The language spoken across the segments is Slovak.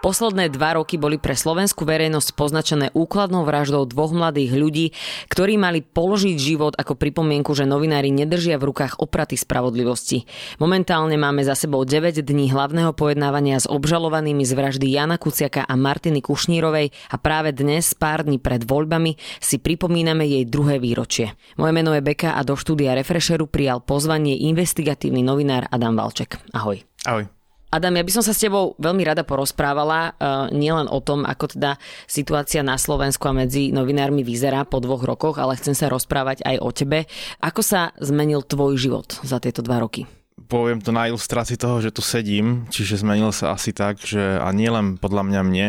Posledné dva roky boli pre slovenskú verejnosť poznačené úkladnou vraždou dvoch mladých ľudí, ktorí mali položiť život ako pripomienku, že novinári nedržia v rukách opraty spravodlivosti. Momentálne máme za sebou 9 dní hlavného pojednávania s obžalovanými z vraždy Jana Kuciaka a Martiny Kušnírovej a práve dnes, pár dní pred voľbami, si pripomíname jej druhé výročie. Moje meno je Beka a do štúdia Refresheru prijal pozvanie investigatívny novinár Adam Valček. Ahoj. Ahoj. Adam, ja by som sa s tebou veľmi rada porozprávala, uh, nielen o tom, ako teda situácia na Slovensku a medzi novinármi vyzerá po dvoch rokoch, ale chcem sa rozprávať aj o tebe. Ako sa zmenil tvoj život za tieto dva roky? poviem to na ilustrácii toho, že tu sedím, čiže zmenil sa asi tak, že a nielen podľa mňa mne,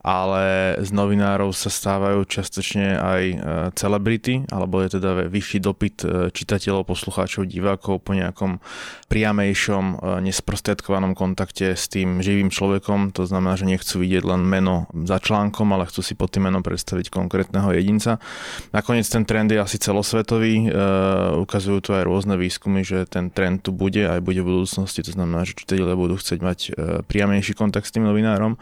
ale z novinárov sa stávajú častočne aj e, celebrity, alebo je teda vyšší dopyt e, čitateľov, poslucháčov, divákov po nejakom priamejšom, e, nesprostredkovanom kontakte s tým živým človekom. To znamená, že nechcú vidieť len meno za článkom, ale chcú si pod tým menom predstaviť konkrétneho jedinca. Nakoniec ten trend je asi celosvetový, ukazujú to aj rôzne výskumy, že ten trend tu bude aj bude v budúcnosti. To znamená, že čitatelia budú chcieť mať priamejší kontakt s tým novinárom.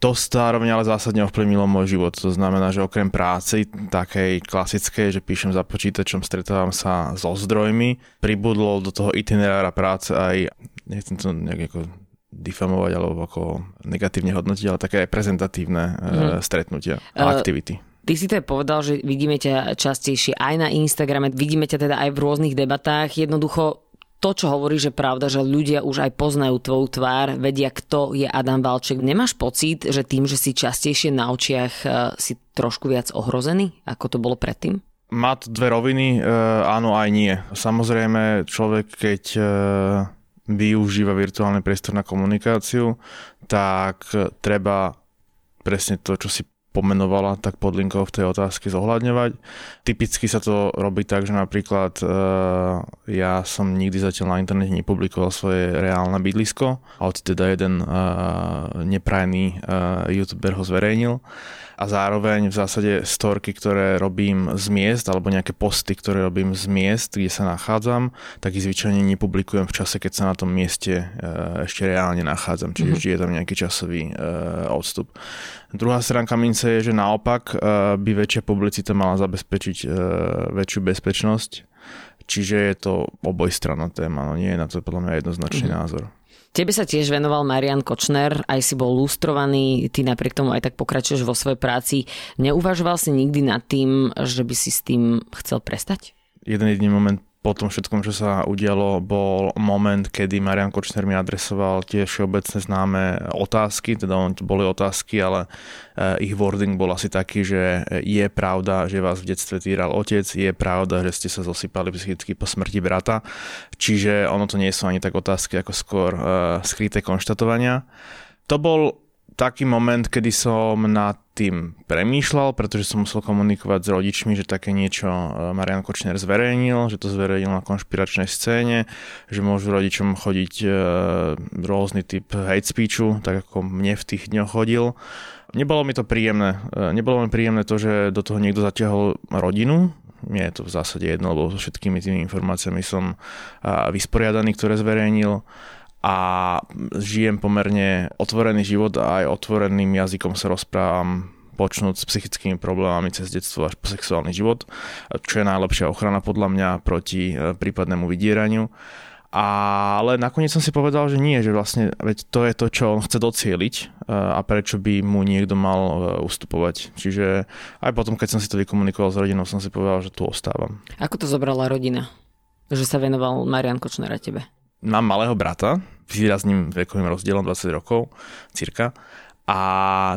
To zároveň ale zásadne ovplyvnilo môj život. To znamená, že okrem práce, takej klasickej, že píšem za počítačom, stretávam sa so zdrojmi, pribudlo do toho itinerára práce aj, nechcem to nejak ako difamovať alebo ako negatívne hodnotiť, ale také aj prezentatívne mm. stretnutia a uh, aktivity. Ty si to povedal, že vidíme ťa častejšie aj na Instagrame, vidíme ťa teda aj v rôznych debatách. Jednoducho to, čo hovoríš, že pravda, že ľudia už aj poznajú tvoju tvár, vedia, kto je Adam Valček. Nemáš pocit, že tým, že si častejšie na očiach, e, si trošku viac ohrozený, ako to bolo predtým? Má to dve roviny, e, áno aj nie. Samozrejme, človek, keď e, využíva virtuálny priestor na komunikáciu, tak treba presne to, čo si pomenovala, tak podlinkov v tej otázke zohľadňovať. Typicky sa to robí tak, že napríklad e, ja som nikdy zatiaľ na internete nepublikoval svoje reálne bydlisko, ale teda jeden e, neprajný e, youtuber ho zverejnil a zároveň v zásade storky, ktoré robím z miest alebo nejaké posty, ktoré robím z miest, kde sa nachádzam, tak ich zvyčajne nepublikujem v čase, keď sa na tom mieste ešte reálne nachádzam, čiže mm-hmm. je tam nejaký časový odstup. Druhá stránka mince je, že naopak by väčšia publicita mala zabezpečiť väčšiu bezpečnosť, čiže je to obojstranná téma, no nie je na to podľa mňa jednoznačný mm-hmm. názor. Tebe sa tiež venoval Marian Kočner, aj si bol lustrovaný, ty napriek tomu aj tak pokračuješ vo svojej práci. Neuvažoval si nikdy nad tým, že by si s tým chcel prestať? Jeden jediný moment po tom všetkom, čo sa udialo, bol moment, kedy Marian Kočner mi adresoval tie všeobecne známe otázky, teda on, boli otázky, ale eh, ich wording bol asi taký, že je pravda, že vás v detstve týral otec, je pravda, že ste sa zosypali psychicky po smrti brata, čiže ono to nie sú ani tak otázky, ako skôr uh, skryté konštatovania. To bol taký moment, kedy som nad tým premýšľal, pretože som musel komunikovať s rodičmi, že také niečo e, Marian Kočner zverejnil, že to zverejnil na konšpiračnej scéne, že môžu rodičom chodiť e, rôzny typ hate speechu, tak ako mne v tých dňoch chodil. Nebolo mi to príjemné. E, nebolo mi príjemné to, že do toho niekto zatiahol rodinu, mne je to v zásade jedno, lebo so všetkými tými informáciami som vysporiadaný, ktoré zverejnil a žijem pomerne otvorený život a aj otvoreným jazykom sa rozprávam počnúť s psychickými problémami cez detstvo až po sexuálny život, čo je najlepšia ochrana podľa mňa proti e, prípadnému vydieraniu. Ale nakoniec som si povedal, že nie, že vlastne veď to je to, čo on chce docieliť e, a prečo by mu niekto mal e, ustupovať. Čiže aj potom, keď som si to vykomunikoval s rodinou, som si povedal, že tu ostávam. Ako to zobrala rodina? Že sa venoval Marian Kočner a tebe? Mám malého brata, výrazným vekovým rozdielom 20 rokov, cirka. A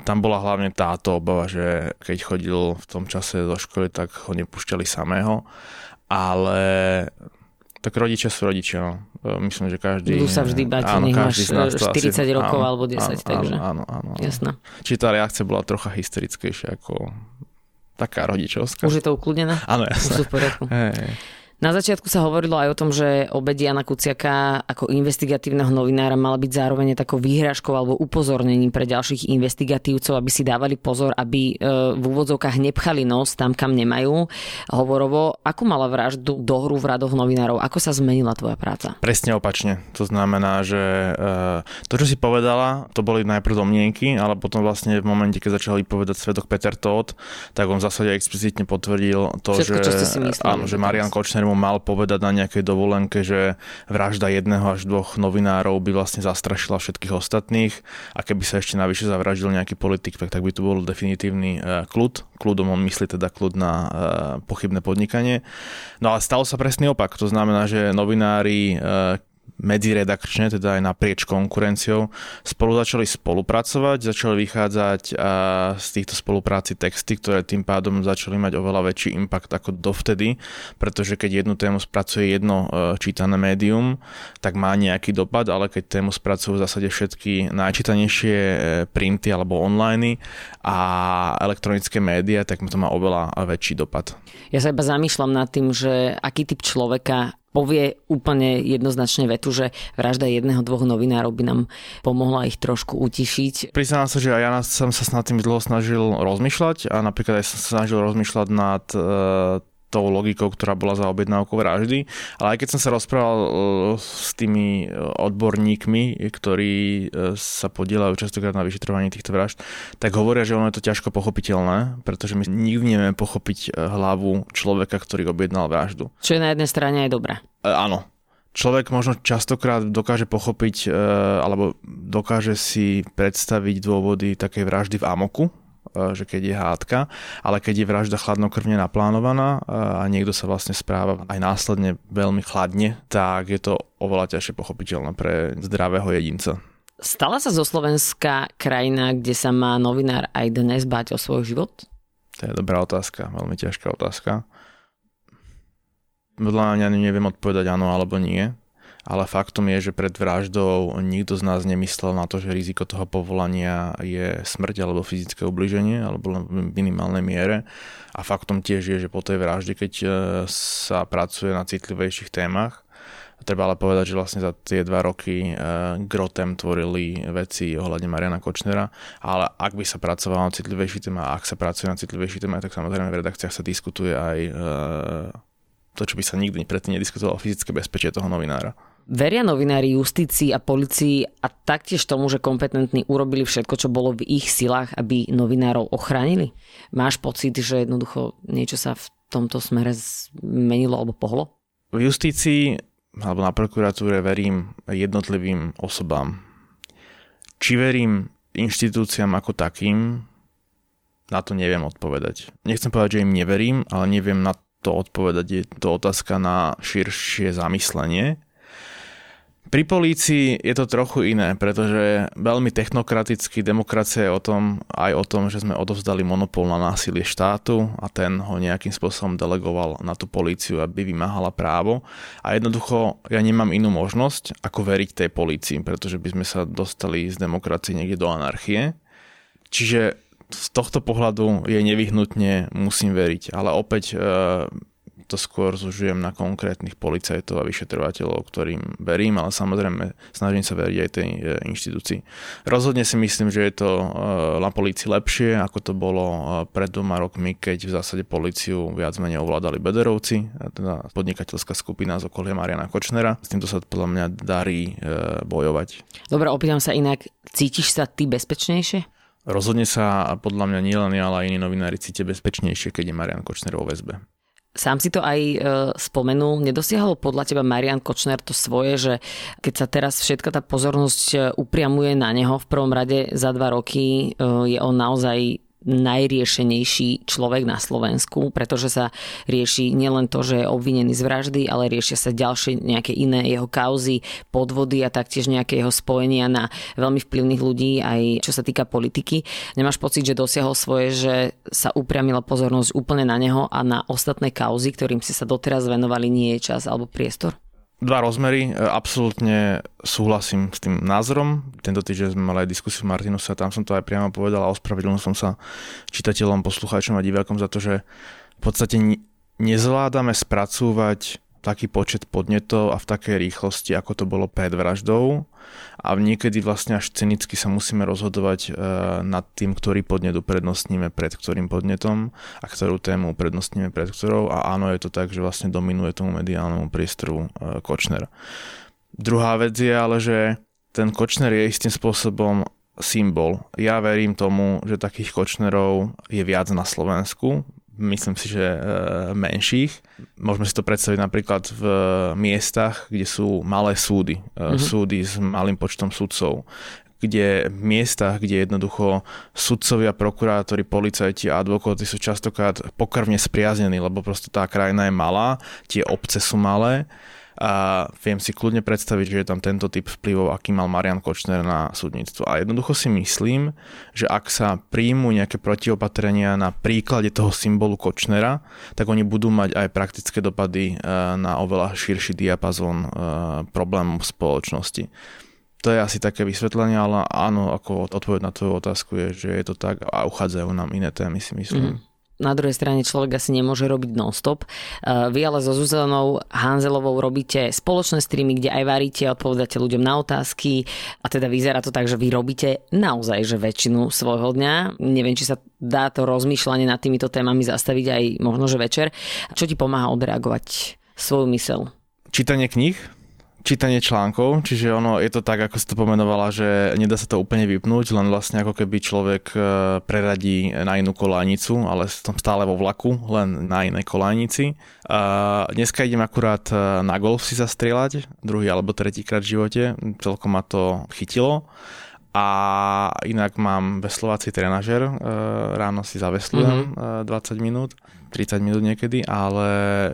tam bola hlavne táto obava, že keď chodil v tom čase do školy, tak ho nepúšťali samého. Ale tak rodičia sú rodičia, no. E, myslím, že každý... Budú sa vždy bať, áno, nech máš 40 asi, rokov áno, alebo 10, áno, takže... Áno, áno, áno. Jasná. Čiže tá reakcia bola trocha hysterickejšia ako taká rodičovská. Už je to ukludnené? Áno, jasné. Už sú v poriadku. Hey. Na začiatku sa hovorilo aj o tom, že obed Jana Kuciaka ako investigatívneho novinára mala byť zároveň takou výhražkou alebo upozornením pre ďalších investigatívcov, aby si dávali pozor, aby e, v úvodzovkách nepchali nos tam, kam nemajú. Hovorovo, ako mala vraždu dohru v radoch novinárov? Ako sa zmenila tvoja práca? Presne opačne. To znamená, že e, to, čo si povedala, to boli najprv domnienky, ale potom vlastne v momente, keď začal vypovedať svedok Peter Todd, tak on v zásade explicitne potvrdil to, Všetko, že, áno, že Marian Kočner mu mal povedať na nejakej dovolenke, že vražda jedného až dvoch novinárov by vlastne zastrašila všetkých ostatných a keby sa ešte navyše zavraždil nejaký politik, tak, by tu bol definitívny uh, kľud. Kľudom on myslí teda kľud na uh, pochybné podnikanie. No ale stalo sa presný opak. To znamená, že novinári uh, medziredakčne, teda aj naprieč konkurenciou, spolu začali spolupracovať, začali vychádzať z týchto spolupráci texty, ktoré tým pádom začali mať oveľa väčší impact ako dovtedy, pretože keď jednu tému spracuje jedno e, čítané médium, tak má nejaký dopad, ale keď tému spracujú v zásade všetky najčítanejšie e, printy alebo online a elektronické médiá, tak to má oveľa väčší dopad. Ja sa iba zamýšľam nad tým, že aký typ človeka povie úplne jednoznačne vetu, že vražda jedného, dvoch novinárov by nám pomohla ich trošku utišiť. Priznám sa, že ja som sa s tým dlho snažil rozmýšľať a napríklad aj som sa snažil rozmýšľať nad e, tou logikou, ktorá bola za objednávkou vraždy. Ale aj keď som sa rozprával uh, s tými uh, odborníkmi, ktorí uh, sa podielajú častokrát na vyšetrovaní týchto vražd, tak hovoria, že ono je to ťažko pochopiteľné, pretože my nikdy nevieme pochopiť hlavu človeka, ktorý objednal vraždu. Čo je na jednej strane aj dobré. E, áno, človek možno častokrát dokáže pochopiť alebo dokáže si predstaviť dôvody takej vraždy v amoku, E, že keď je hádka, ale keď je vražda chladnokrvne naplánovaná e, a niekto sa vlastne správa aj následne veľmi chladne, tak je to oveľa ťažšie pochopiteľné pre zdravého jedinca. Stala sa zo Slovenska krajina, kde sa má novinár aj dnes báť o svoj život? To je dobrá otázka, veľmi ťažká otázka. Podľa mňa neviem odpovedať áno alebo nie ale faktom je, že pred vraždou nikto z nás nemyslel na to, že riziko toho povolania je smrť alebo fyzické ubliženie, alebo v minimálnej miere. A faktom tiež je, že po tej vražde, keď e, sa pracuje na citlivejších témach, Treba ale povedať, že vlastne za tie dva roky e, Grotem tvorili veci ohľadne Mariana Kočnera, ale ak by sa pracovalo na citlivejší téma, ak sa pracuje na citlivejší téma, tak samozrejme v redakciách sa diskutuje aj e, to, čo by sa nikdy predtým nediskutovalo, fyzické bezpečie toho novinára. Veria novinári justícii a policii a taktiež tomu, že kompetentní urobili všetko, čo bolo v ich silách, aby novinárov ochránili? Máš pocit, že jednoducho niečo sa v tomto smere zmenilo alebo pohlo? V justícii alebo na prokuratúre verím jednotlivým osobám. Či verím inštitúciám ako takým, na to neviem odpovedať. Nechcem povedať, že im neverím, ale neviem na to odpovedať. Je to otázka na širšie zamyslenie. Pri polícii je to trochu iné, pretože veľmi technokraticky demokracia je o tom, aj o tom, že sme odovzdali monopol na násilie štátu a ten ho nejakým spôsobom delegoval na tú políciu, aby vymáhala právo. A jednoducho ja nemám inú možnosť, ako veriť tej polícii, pretože by sme sa dostali z demokracie niekde do anarchie. Čiže z tohto pohľadu je nevyhnutne musím veriť, ale opäť to skôr zužujem na konkrétnych policajtov a vyšetrovateľov, ktorým verím, ale samozrejme snažím sa veriť aj tej e, inštitúcii. Rozhodne si myslím, že je to e, na polícii lepšie, ako to bolo e, pred dvoma rokmi, keď v zásade políciu viac menej ovládali Bederovci, teda podnikateľská skupina z okolia Mariana Kočnera. S týmto sa podľa mňa darí bojovať. Dobre, opýtam sa inak, cítiš sa ty bezpečnejšie? Rozhodne sa podľa mňa nielen ja, ale aj iní novinári cítia bezpečnejšie, keď je Marian Kočner vo väzbe. Sám si to aj e, spomenul. Nedosiahol podľa teba Marian Kočner to svoje, že keď sa teraz všetka tá pozornosť e, upriamuje na neho v prvom rade za dva roky, e, je on naozaj najriešenejší človek na Slovensku, pretože sa rieši nielen to, že je obvinený z vraždy, ale riešia sa ďalšie nejaké iné jeho kauzy, podvody a taktiež nejaké jeho spojenia na veľmi vplyvných ľudí, aj čo sa týka politiky. Nemáš pocit, že dosiahol svoje, že sa upriamila pozornosť úplne na neho a na ostatné kauzy, ktorým si sa doteraz venovali, nie je čas alebo priestor? Dva rozmery, e, absolútne súhlasím s tým názorom. Tento týždeň sme mali aj diskusiu Martinusa, tam som to aj priamo povedal a ospravedlnil som sa čitateľom, poslucháčom a divákom za to, že v podstate nezvládame spracúvať taký počet podnetov a v takej rýchlosti, ako to bolo pred vraždou a niekedy vlastne až cynicky sa musíme rozhodovať e, nad tým, ktorý podnet uprednostníme pred ktorým podnetom a ktorú tému uprednostníme pred ktorou a áno, je to tak, že vlastne dominuje tomu mediálnemu priestoru e, Kočner. Druhá vec je ale, že ten Kočner je istým spôsobom symbol. Ja verím tomu, že takých Kočnerov je viac na Slovensku, myslím si, že e, menších. Môžeme si to predstaviť napríklad v miestach, kde sú malé súdy, mm-hmm. súdy s malým počtom sudcov, kde v miestach, kde jednoducho sudcovia, prokurátori, policajti a advokáti sú častokrát pokrvne spriaznení, lebo proste tá krajina je malá, tie obce sú malé a viem si kľudne predstaviť, že je tam tento typ vplyvov, aký mal Marian Kočner na súdnictvo. A jednoducho si myslím, že ak sa príjmu nejaké protiopatrenia na príklade toho symbolu Kočnera, tak oni budú mať aj praktické dopady e, na oveľa širší diapazón e, problémov v spoločnosti. To je asi také vysvetlenie, ale áno, ako odpoveď na tvoju otázku je, že je to tak a uchádzajú nám iné témy, si myslím. Mm na druhej strane človek asi nemôže robiť non-stop. Eh, vy ale so Zuzanou Hanzelovou robíte spoločné streamy, kde aj varíte, odpovedáte ľuďom na otázky a teda vyzerá to tak, že vy robíte naozaj že väčšinu svojho dňa. Neviem, či sa dá to rozmýšľanie nad týmito témami zastaviť aj možno, že večer. Čo ti pomáha odreagovať svoju mysel? Čítanie kníh, čítanie článkov, čiže ono je to tak, ako si to pomenovala, že nedá sa to úplne vypnúť, len vlastne ako keby človek e, preradí na inú kolajnicu, ale som stále vo vlaku, len na inej kolajnici. A dneska idem akurát e, na golf si zastrieľať, druhý alebo tretíkrát v živote, celkom ma to chytilo. A inak mám veslovací trenažer, e, ráno si zaveslujem mm-hmm. 20 minút 30 minút niekedy, ale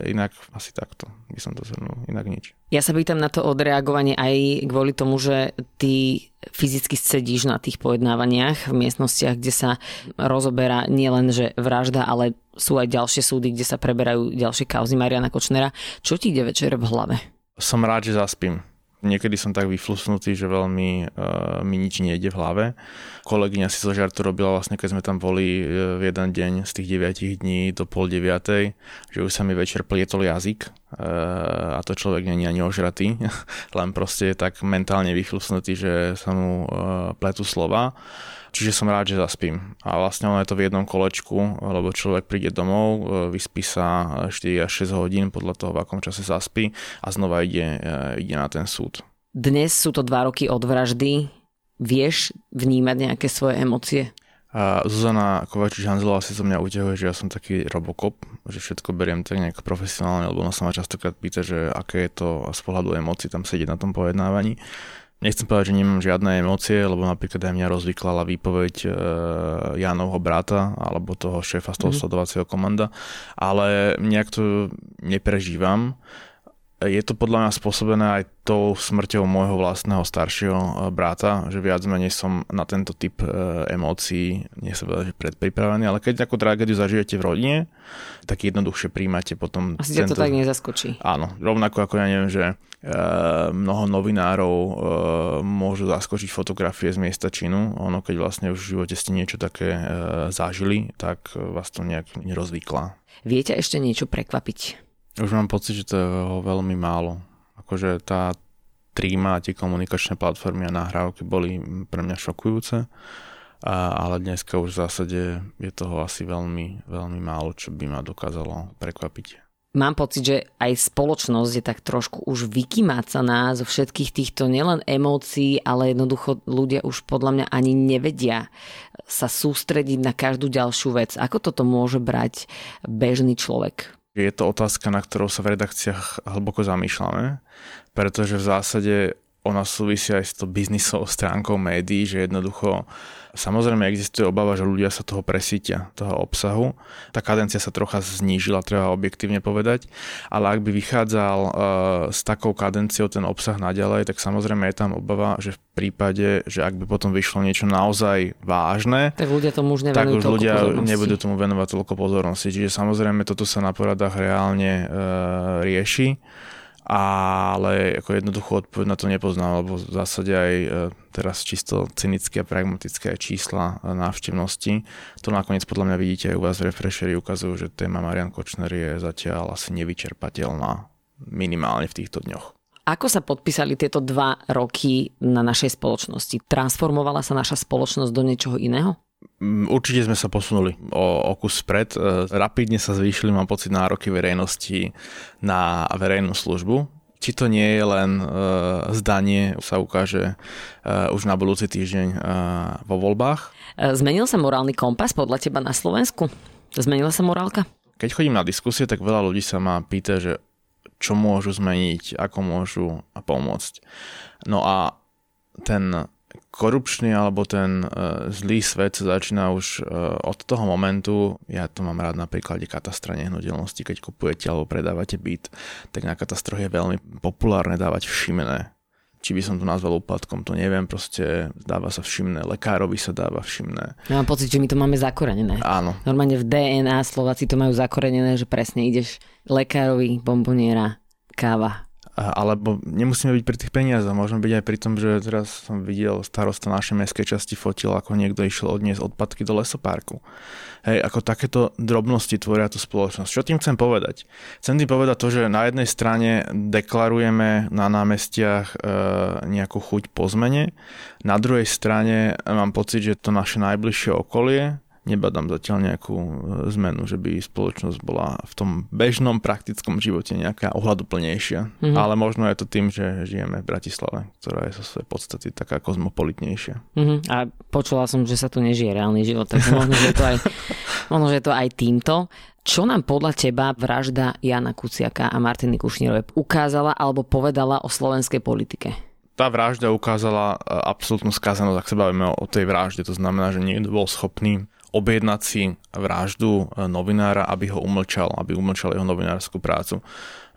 inak asi takto by som to zhrnul, inak nič. Ja sa pýtam na to odreagovanie aj kvôli tomu, že ty fyzicky sedíš na tých pojednávaniach v miestnostiach, kde sa rozoberá nielen, že vražda, ale sú aj ďalšie súdy, kde sa preberajú ďalšie kauzy Mariana Kočnera. Čo ti ide večer v hlave? Som rád, že zaspím. Niekedy som tak vyflusnutý, že veľmi uh, mi nič nejde v hlave. Kolegyňa si zo žartu robila vlastne, keď sme tam boli uh, v jeden deň z tých 9 dní do pol deviatej, že už sa mi večer plietol jazyk a to človek není ani ožratý, len proste je tak mentálne vyflusnutý, že sa mu uh, pletú slova. Čiže som rád, že zaspím. A vlastne ono je to v jednom kolečku, lebo človek príde domov, e, vyspí sa 4 až 6 hodín podľa toho, v akom čase zaspí a znova ide, ide na ten súd. Dnes sú to dva roky od vraždy. Vieš vnímať nejaké svoje emócie? A Zuzana Kovačič Hanzelová si zo mňa uťahuje, že ja som taký robokop, že všetko beriem tak nejak profesionálne, lebo ona sa ma častokrát pýta, že aké je to z pohľadu emócií tam sedieť na tom pojednávaní. Nechcem povedať, že nemám žiadne emócie, lebo napríklad aj mňa rozvyklala výpoveď e, Janovho brata alebo toho šéfa z toho mm-hmm. sledovacieho komanda, ale nejak to neprežívam je to podľa mňa spôsobené aj tou smrťou môjho vlastného staršieho eh, brata, že viac menej som na tento typ eh, emócií, nie sa povedať, že predpripravený, ale keď takú tragédiu zažijete v rodine, tak jednoduchšie príjmate potom... Asi tento... to tak nezaskočí. Áno, rovnako ako ja neviem, že eh, mnoho novinárov môžu zaskočiť fotografie z miesta činu, ono keď vlastne už v živote ste niečo také zažili, tak vás to nejak nerozvyklá. Viete ešte niečo prekvapiť? Už mám pocit, že to je veľmi málo. Akože tá tríma tie komunikačné platformy a nahrávky boli pre mňa šokujúce, a, ale dneska už v zásade je toho asi veľmi, veľmi málo, čo by ma dokázalo prekvapiť. Mám pocit, že aj spoločnosť je tak trošku už vykymácaná zo všetkých týchto nielen emócií, ale jednoducho ľudia už podľa mňa ani nevedia sa sústrediť na každú ďalšiu vec. Ako toto môže brať bežný človek? Je to otázka, na ktorou sa v redakciách hlboko zamýšľame, pretože v zásade ona súvisí aj s to biznisovou stránkou médií, že jednoducho Samozrejme existuje obava, že ľudia sa toho presítia, toho obsahu. Tá kadencia sa trocha znížila, treba objektívne povedať, ale ak by vychádzal uh, s takou kadenciou ten obsah naďalej, tak samozrejme je tam obava, že v prípade, že ak by potom vyšlo niečo naozaj vážne, tak ľudia tomu už tak už ľudia pozornosti. nebudú tomu venovať toľko pozornosti. Čiže samozrejme toto sa na poradách reálne uh, rieši ale ako jednoducho odpoveď na to nepoznám, lebo v zásade aj e, teraz čisto cynické a pragmatické čísla návštevnosti. To nakoniec podľa mňa vidíte aj u vás v ukazujú, že téma Marian Kočner je zatiaľ asi nevyčerpateľná. minimálne v týchto dňoch. Ako sa podpísali tieto dva roky na našej spoločnosti? Transformovala sa naša spoločnosť do niečoho iného? Mm, určite sme sa posunuli o, o kus spred. E, rapidne sa zvýšili, mám pocit, nároky verejnosti na verejnú službu. Či to nie je len uh, zdanie, sa ukáže uh, už na budúci týždeň uh, vo voľbách. Zmenil sa morálny kompas podľa teba na Slovensku? Zmenila sa morálka? Keď chodím na diskusie, tak veľa ľudí sa ma pýta, že čo môžu zmeniť, ako môžu pomôcť. No a ten korupčný alebo ten uh, zlý svet sa začína už uh, od toho momentu, ja to mám rád na príklade katastra nehnuteľnosti, keď kupujete alebo predávate byt, tak na katastroch je veľmi populárne dávať všimné. Či by som to nazval úpadkom, to neviem, proste dáva sa všimné, lekárovi sa dáva všimné. Ja mám pocit, že my to máme zakorenené. Áno. Normálne v DNA Slováci to majú zakorenené, že presne ideš lekárovi, bomboniera, káva, alebo nemusíme byť pri tých peniazoch, môžeme byť aj pri tom, že teraz som videl starosta našej mestskej časti fotil, ako niekto išiel odniesť odpadky do lesopárku. Hej, ako takéto drobnosti tvoria tú spoločnosť. Čo tým chcem povedať? Chcem tým povedať to, že na jednej strane deklarujeme na námestiach e, nejakú chuť po zmene, na druhej strane mám pocit, že to naše najbližšie okolie, nebadám zatiaľ nejakú e, zmenu, že by spoločnosť bola v tom bežnom praktickom živote nejaká ohľaduplnejšia. Mm-hmm. Ale možno je to tým, že žijeme v Bratislave, ktorá je zo svojej podstaty taká kozmopolitnejšia. Mm-hmm. A počula som, že sa tu nežije reálny život, tak možno, že je to aj, možno, že je to aj týmto. Čo nám podľa teba vražda Jana Kuciaka a Martiny Kušnírovej ukázala alebo povedala o slovenskej politike? tá vražda ukázala e, absolútnu skazenosť, ak sa bavíme o tej vražde. To znamená, že niekto bol schopný objednať si vraždu e, novinára, aby ho umlčal, aby umlčal jeho novinárskú prácu.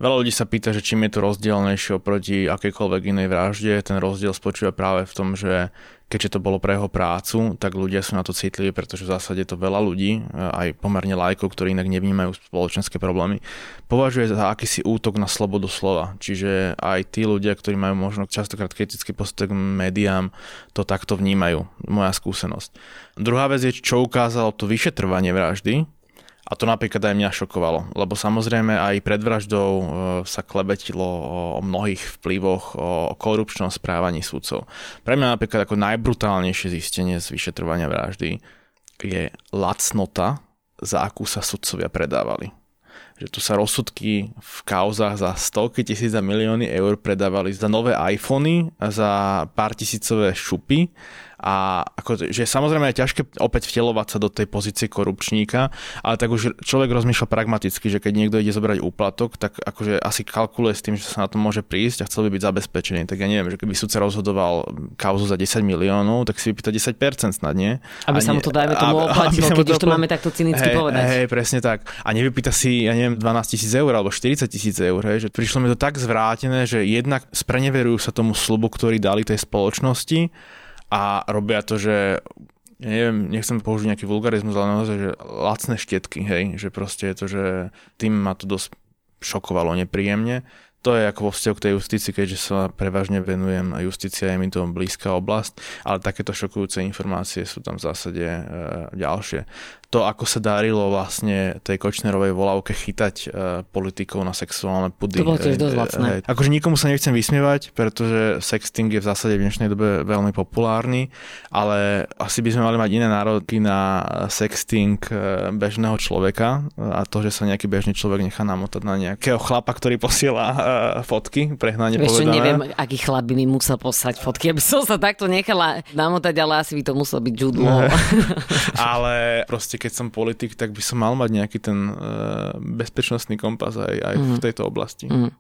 Veľa ľudí sa pýta, že čím je to rozdielnejšie oproti akejkoľvek inej vražde. Ten rozdiel spočíva práve v tom, že keďže to bolo pre jeho prácu, tak ľudia sú na to citliví, pretože v zásade to veľa ľudí, aj pomerne lajkov, ktorí inak nevnímajú spoločenské problémy, považuje za akýsi útok na slobodu slova. Čiže aj tí ľudia, ktorí majú možno častokrát kritický postoj k médiám, to takto vnímajú. Moja skúsenosť. Druhá vec je, čo ukázalo to vyšetrovanie vraždy, a to napríklad aj mňa šokovalo, lebo samozrejme aj pred vraždou e, sa klebetilo o mnohých vplyvoch, o korupčnom správaní sudcov. Pre mňa napríklad ako najbrutálnejšie zistenie z vyšetrovania vraždy je lacnota, za akú sa sudcovia predávali. Že tu sa rozsudky v kauzach za stovky tisíc a milióny eur predávali za nové iPhony, za pár tisícové šupy a ako, že samozrejme je ťažké opäť vtelovať sa do tej pozície korupčníka, ale tak už človek rozmýšľa pragmaticky, že keď niekto ide zobrať úplatok, tak akože asi kalkuluje s tým, že sa na to môže prísť a chcel by byť zabezpečený. Tak ja neviem, že keby sudca rozhodoval kauzu za 10 miliónov, tak si vypýta 10% snad, nie? Aby a sa mu to dajme tomu oplatilo, keď už to máme takto cynicky hej, povedať. Hej, presne tak. A nevypýta si, ja neviem, 12 tisíc eur alebo 40 tisíc eur, hej, že prišlo mi to tak zvrátené, že jednak spreneverujú sa tomu slubu, ktorý dali tej spoločnosti a robia to, že ja neviem, nechcem použiť nejaký vulgarizmus, ale naozaj, že lacné štetky, hej, že proste je to, že tým ma to dosť šokovalo nepríjemne. To je ako vo vzťahu k tej justícii, keďže sa prevažne venujem a justícia je mi to blízka oblasť, ale takéto šokujúce informácie sú tam v zásade e, ďalšie to, ako sa darilo vlastne tej Kočnerovej volávke chytať uh, politikov na sexuálne pudy. To bolo tiež dosť lacné. Akože nikomu sa nechcem vysmievať, pretože sexting je v zásade v dnešnej dobe veľmi populárny, ale asi by sme mali mať iné nároky na sexting bežného človeka a to, že sa nejaký bežný človek nechá namotať na nejakého chlapa, ktorý posiela uh, fotky, prehnane Ešte neviem, aký chlap by mi musel poslať fotky, aby som sa takto nechala namotať, ale asi by to muselo byť žudlo. ale proste keď som politik, tak by som mal mať nejaký ten uh, bezpečnostný kompas aj, aj mm. v mhm. tejto oblasti. Mm.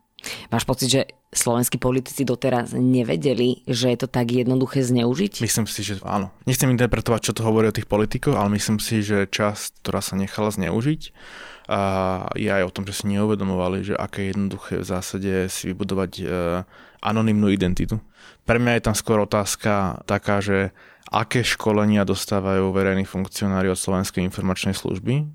Máš pocit, že slovenskí politici doteraz nevedeli, že je to tak jednoduché zneužiť? Myslím si, že áno. Nechcem interpretovať, čo to hovorí o tých politikoch, ale myslím si, že časť, ktorá sa nechala zneužiť, a je aj o tom, že si neuvedomovali, že aké je jednoduché v zásade si vybudovať uh, anonymnú identitu. Pre mňa je tam skôr otázka taká, že aké školenia dostávajú verejní funkcionári od Slovenskej informačnej služby,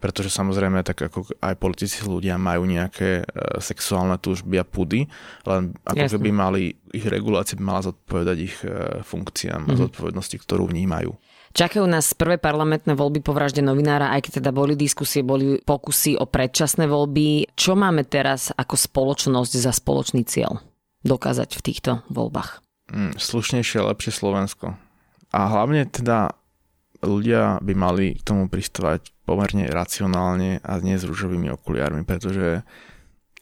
pretože samozrejme tak ako aj politici ľudia majú nejaké e, sexuálne túžby a pudy, len ako Jasne. keby mali, ich regulácia by mala zodpovedať ich e, funkciám mm-hmm. a mhm. zodpovednosti, ktorú vnímajú. Čakajú nás prvé parlamentné voľby po vražde novinára, aj keď teda boli diskusie, boli pokusy o predčasné voľby. Čo máme teraz ako spoločnosť za spoločný cieľ dokázať v týchto voľbách? Mm, slušnejšie a lepšie Slovensko. A hlavne teda ľudia by mali k tomu pristávať pomerne racionálne a nie s rúžovými okuliármi, pretože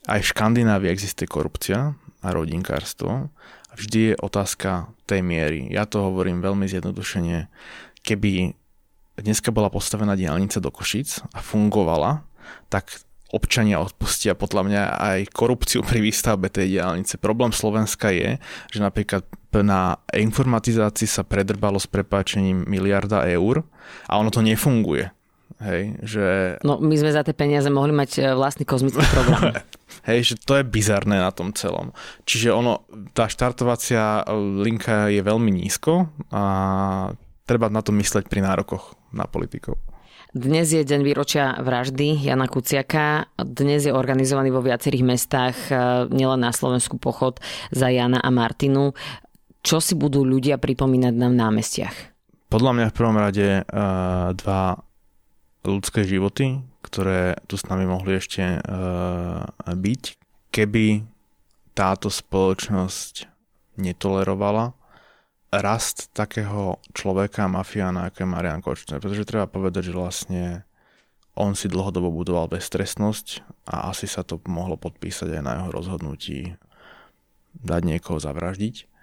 aj v Škandinávii existuje korupcia a rodinkárstvo. Vždy je otázka tej miery. Ja to hovorím veľmi zjednodušene keby dneska bola postavená diálnica do Košic a fungovala, tak občania odpustia podľa mňa aj korupciu pri výstavbe tej diálnice. Problém Slovenska je, že napríklad na informatizácii sa predrbalo s prepáčením miliarda eur a ono to nefunguje. Hej, že... No my sme za tie peniaze mohli mať e, vlastný kozmický program. Hej, že to je bizarné na tom celom. Čiže ono, tá štartovacia linka je veľmi nízko a treba na to mysleť pri nárokoch na politikov. Dnes je deň výročia vraždy Jana Kuciaka. Dnes je organizovaný vo viacerých mestách, e, nielen na Slovensku pochod za Jana a Martinu. Čo si budú ľudia pripomínať na námestiach? Podľa mňa v prvom rade uh, dva ľudské životy, ktoré tu s nami mohli ešte uh, byť, keby táto spoločnosť netolerovala rast takého človeka, mafiána, ako je Marian Kočner. Pretože treba povedať, že vlastne on si dlhodobo budoval beztrestnosť a asi sa to mohlo podpísať aj na jeho rozhodnutí dať niekoho zavraždiť.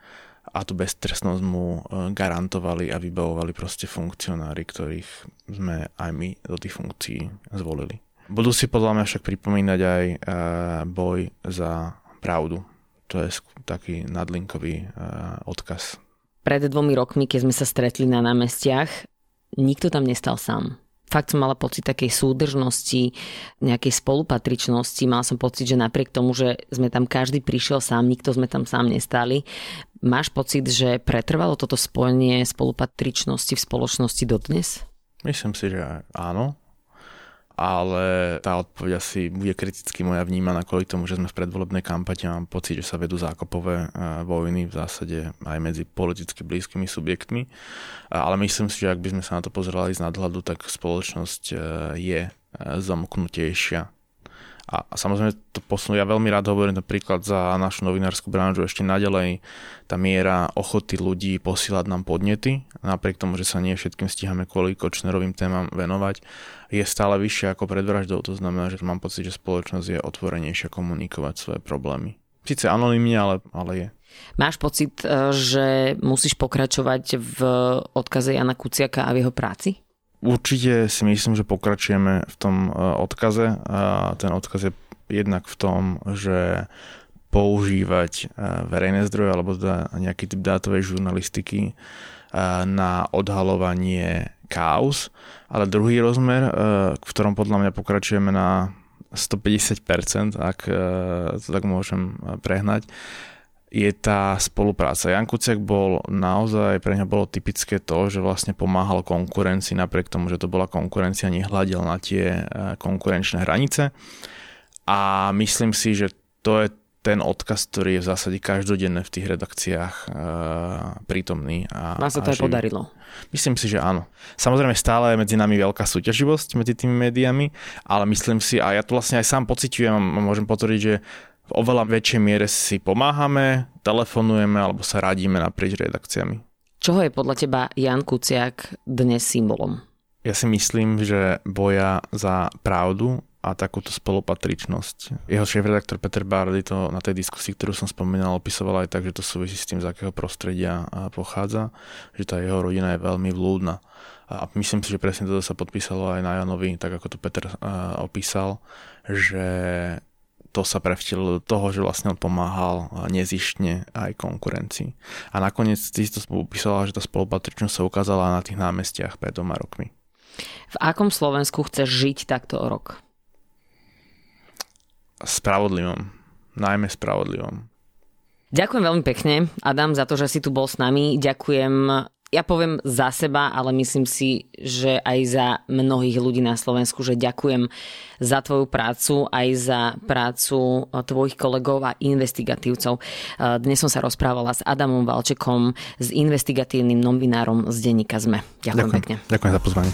A tú beztrestnosť mu e, garantovali a vybavovali proste funkcionári, ktorých sme aj my do tých funkcií zvolili. Budú si podľa mňa však pripomínať aj e, boj za pravdu. To je taký nadlinkový e, odkaz pred dvomi rokmi, keď sme sa stretli na námestiach, nikto tam nestal sám. Fakt som mala pocit takej súdržnosti, nejakej spolupatričnosti. Mal som pocit, že napriek tomu, že sme tam každý prišiel sám, nikto sme tam sám nestali. Máš pocit, že pretrvalo toto spojenie spolupatričnosti v spoločnosti dodnes? Myslím si, že áno ale tá odpoveď asi bude kriticky moja vnímaná kvôli tomu, že sme v predvolebnej kampani a mám pocit, že sa vedú zákopové e, vojny v zásade aj medzi politicky blízkymi subjektmi. Ale myslím si, že ak by sme sa na to pozerali z nadhľadu, tak spoločnosť e, je e, zamknutejšia a, samozrejme to posunú, ja veľmi rád hovorím napríklad za našu novinárskú branžu ešte naďalej tá miera ochoty ľudí posílať nám podnety, napriek tomu, že sa nie všetkým stíhame kvôli Kočnerovým témam venovať, je stále vyššia ako pred vraždou. To znamená, že mám pocit, že spoločnosť je otvorenejšia komunikovať svoje problémy. Sice anonymne, ale, ale je. Máš pocit, e, že musíš pokračovať v odkaze Jana Kuciaka a v jeho práci? Určite si myslím, že pokračujeme v tom e, odkaze. A ten odkaz je jednak v tom, že používať e, verejné zdroje alebo teda nejaký typ dátovej žurnalistiky e, na odhalovanie chaos, ale druhý rozmer, v ktorom podľa mňa pokračujeme na 150%, ak to tak môžem prehnať, je tá spolupráca. Jan Kuciak bol naozaj, pre ňa bolo typické to, že vlastne pomáhal konkurencii, napriek tomu, že to bola konkurencia, nehľadil na tie e, konkurenčné hranice. A myslím si, že to je ten odkaz, ktorý je v zásade každodenne v tých redakciách e, prítomný. A, Vám sa to aj podarilo? Myslím si, že áno. Samozrejme stále je medzi nami veľká súťaživosť medzi tými médiami, ale myslím si, a ja to vlastne aj sám pociťujem, môžem potvrdiť, že v oveľa väčšej miere si pomáhame, telefonujeme alebo sa radíme naprieč redakciami. Čoho je podľa teba Jan Kuciak dnes symbolom? Ja si myslím, že boja za pravdu a takúto spolupatričnosť. Jeho šéf-redaktor Peter Bardy to na tej diskusii, ktorú som spomínal, opisoval aj tak, že to súvisí s tým, z akého prostredia pochádza, že tá jeho rodina je veľmi vlúdna. A myslím si, že presne toto sa podpísalo aj na Janovi, tak ako to Peter opísal, že to sa prevtilo do toho, že vlastne on pomáhal nezištne aj konkurencii. A nakoniec ty si to upísala, že tá spolupatričnosť sa ukázala na tých námestiach pred dvoma rokmi. V akom Slovensku chceš žiť takto o rok? Spravodlivom. Najmä spravodlivom. Ďakujem veľmi pekne, Adam, za to, že si tu bol s nami. Ďakujem ja poviem za seba, ale myslím si, že aj za mnohých ľudí na Slovensku, že ďakujem za tvoju prácu, aj za prácu tvojich kolegov a investigatívcov. Dnes som sa rozprávala s Adamom Valčekom, s investigatívnym novinárom z denníka ZME. Ďakujem, ďakujem pekne. Ďakujem za pozvanie.